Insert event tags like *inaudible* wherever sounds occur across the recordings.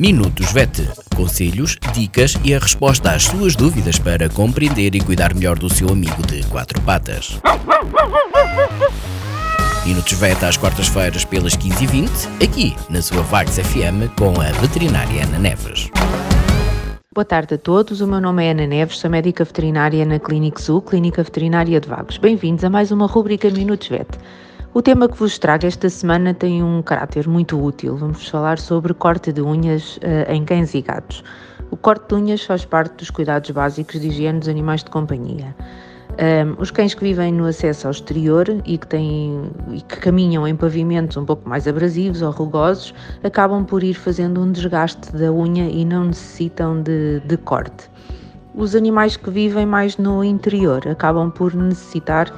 Minutos VET. Conselhos, dicas e a resposta às suas dúvidas para compreender e cuidar melhor do seu amigo de quatro patas. Minutos VET às quartas-feiras pelas 15h20, aqui na sua Vagos FM com a veterinária Ana Neves. Boa tarde a todos, o meu nome é Ana Neves, sou médica veterinária na Clínica Sul, Clínica Veterinária de Vagos. Bem-vindos a mais uma rubrica Minutos VET. O tema que vos trago esta semana tem um caráter muito útil. Vamos falar sobre corte de unhas uh, em cães e gatos. O corte de unhas faz parte dos cuidados básicos de higiene dos animais de companhia. Um, os cães que vivem no acesso ao exterior e que, têm, e que caminham em pavimentos um pouco mais abrasivos ou rugosos acabam por ir fazendo um desgaste da unha e não necessitam de, de corte. Os animais que vivem mais no interior acabam por necessitar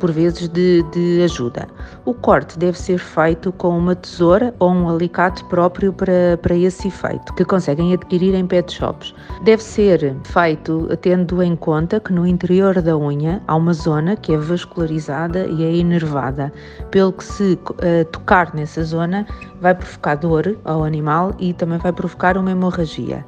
por vezes de, de, ajuda. O corte deve ser feito com uma tesoura ou um alicate próprio para, para esse efeito, que conseguem adquirir em pet shops. Deve ser feito tendo em conta que no interior da unha há uma zona que é vascularizada e é inervada, pelo que se uh, tocar nessa zona vai provocar dor ao animal e também vai provocar uma hemorragia.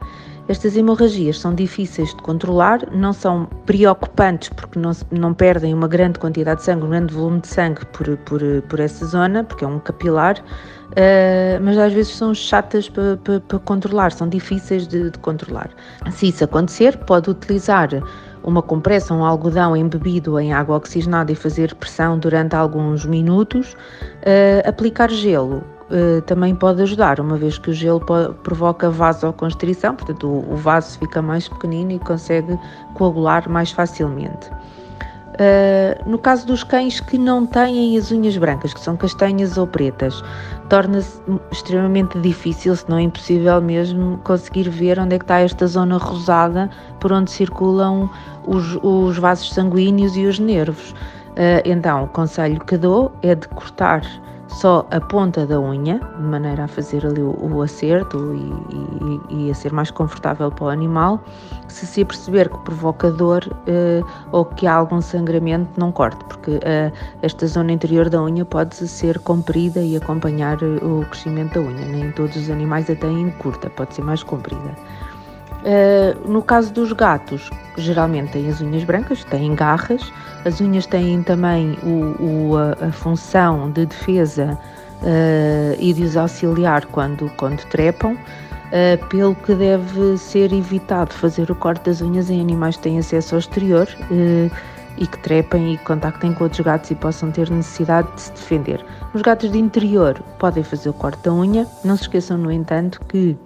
Estas hemorragias são difíceis de controlar, não são preocupantes porque não, não perdem uma grande quantidade de sangue, um grande volume de sangue por, por, por essa zona, porque é um capilar, uh, mas às vezes são chatas para, para, para controlar, são difíceis de, de controlar. Se isso acontecer, pode utilizar uma compressa, um algodão embebido em água oxigenada e fazer pressão durante alguns minutos, uh, aplicar gelo uh, também pode ajudar, uma vez que o gelo pode, provoca vasoconstrição, portanto o, o, vaso fica mais pequenino e consegue coagular mais facilmente. Uh, no caso dos cães que não têm as unhas brancas, que são castanhas ou pretas, torna-se extremamente difícil, se não é impossível mesmo, conseguir ver onde é que está esta zona rosada por onde circulam os, os vasos sanguíneos e os nervos. Uh, então, o conselho que dou é de cortar só a ponta da unha, de maneira a fazer ali o, o acerto e, e, e, a ser mais confortável para o animal. Se se perceber que provoca dor eh, ou que há algum sangramento, não corte, porque eh, esta zona interior da unha pode ser comprida e acompanhar eh, o crescimento da unha. Nem todos os animais a têm curta, pode ser mais comprida. Uh, no caso dos gatos, geralmente têm as unhas brancas, têm garras, as unhas têm também o, o, a, a, função de defesa uh, e de os auxiliar quando, quando trepam, uh, pelo que deve ser evitado fazer o corte das unhas em animais que têm acesso ao exterior e que trepem e contactem com outros gatos e possam ter necessidade de se defender. Os gatos de interior podem fazer o corte da unha, não se esqueçam, no entanto, que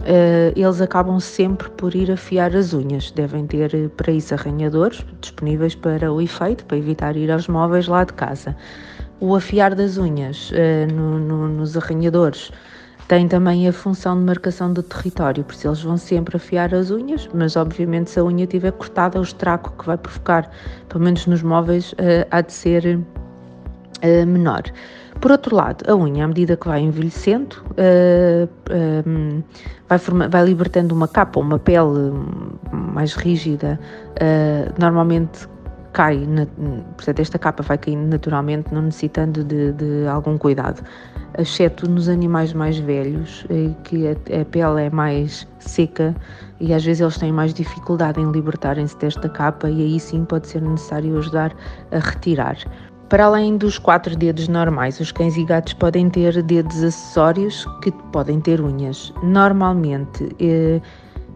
Uh, eles acabam sempre por ir afiar as unhas. Devem ter eh, para isso arranhadores disponíveis para o efeito, para evitar ir aos móveis lá de casa. O afiar das unhas uh, no, no, nos arranhadores tem também a função de marcação do território, por isso eles vão sempre afiar as unhas, mas obviamente se a unha estiver cortada, o estrago que vai provocar, pelo menos nos móveis, uh, há de ser menor. Por outro lado, a unha, à medida que vai envelhecendo, uh, uh, vai, forma, vai, libertando uma capa, uma pele mais rígida, uh, normalmente cai, na, portanto, esta capa vai caindo naturalmente, não necessitando de, de algum cuidado, exceto nos animais mais velhos, que a, a pele é mais seca e às vezes eles têm mais dificuldade em libertarem-se desta capa, e aí sim pode ser necessário ajudar a retirar. Para além dos quatro dedos normais, os cães e gatos podem ter dedos acessórios que podem ter unhas. Normalmente, eh,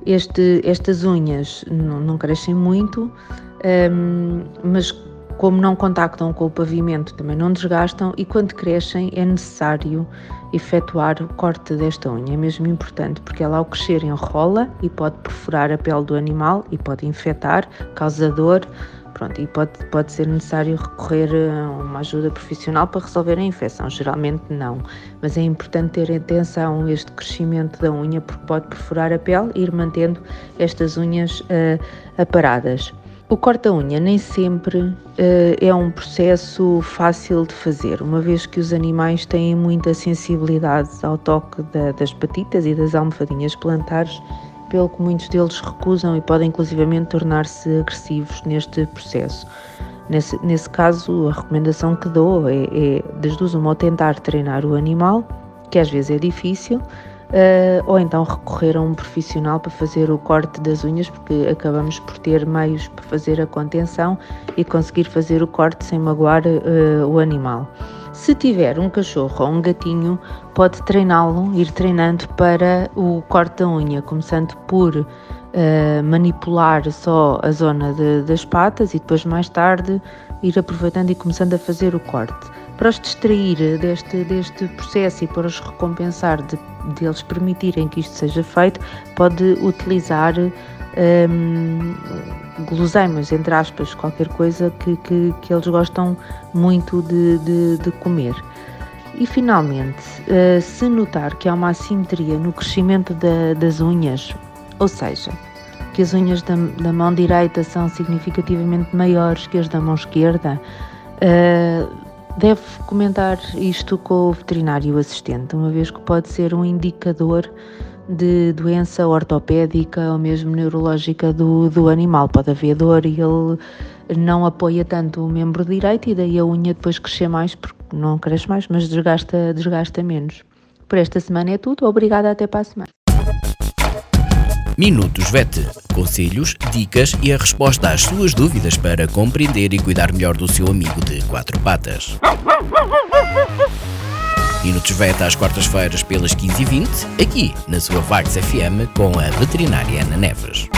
este, estas unhas não, crescem muito, ehm, mas como não contactam com o pavimento, também não desgastam e quando crescem é necessário efetuar o corte desta unha. É mesmo importante porque ela ao crescer enrola e pode perfurar a pele do animal e pode infectar, causa dor, Pronto, e pode, pode ser necessário recorrer a uma ajuda profissional para resolver a infecção. Geralmente não, mas é importante ter atenção a este crescimento da unha porque pode perfurar a pele e ir mantendo estas unhas uh, aparadas. O corta-unha nem sempre uh, é um processo fácil de fazer, uma vez que os animais têm muita sensibilidade ao toque da, das patitas e das almofadinhas plantares pelo que muitos deles recusam e podem inclusivamente tornar-se agressivos neste processo. Nesse, nesse caso, a recomendação que dou é, é das duas uma, ou tentar treinar o animal, que às vezes é difícil, uh, ou então recorrer a um profissional para fazer o corte das unhas, porque acabamos por ter meios para fazer a contenção e conseguir fazer o corte sem magoar uh, o animal. Se tiver um cachorro ou um gatinho, pode treiná-lo, ir treinando para o corte da unha, começando por uh, manipular só a zona de, das patas e depois mais tarde ir aproveitando e começando a fazer o corte. Para os distrair deste, deste processo e para os recompensar de, de eles permitirem que isto seja feito, pode utilizar um, guloseimas, entre aspas, qualquer coisa que, que, que eles gostam muito de, de, de comer. E finalmente, uh, se notar que há uma assimetria no crescimento da, das unhas, ou seja, que as unhas da, da, mão direita são significativamente maiores que as da mão esquerda, uh, deve comentar isto com o veterinário assistente, uma vez que pode ser um indicador de doença ortopédica ou mesmo neurológica do, do animal. Pode haver dor e ele não apoia tanto o membro direito e daí a unha depois crescer mais, porque não cresce mais, mas desgasta, desgasta menos. Por esta semana é tudo. Obrigada, até para a semana. Minutos VET. Conselhos, dicas e a resposta às suas dúvidas para compreender e cuidar melhor do seu amigo de quatro patas. *laughs* Minutos VET às quartas-feiras pelas 15h20, aqui na sua Vagos FM com a veterinária Ana Neves.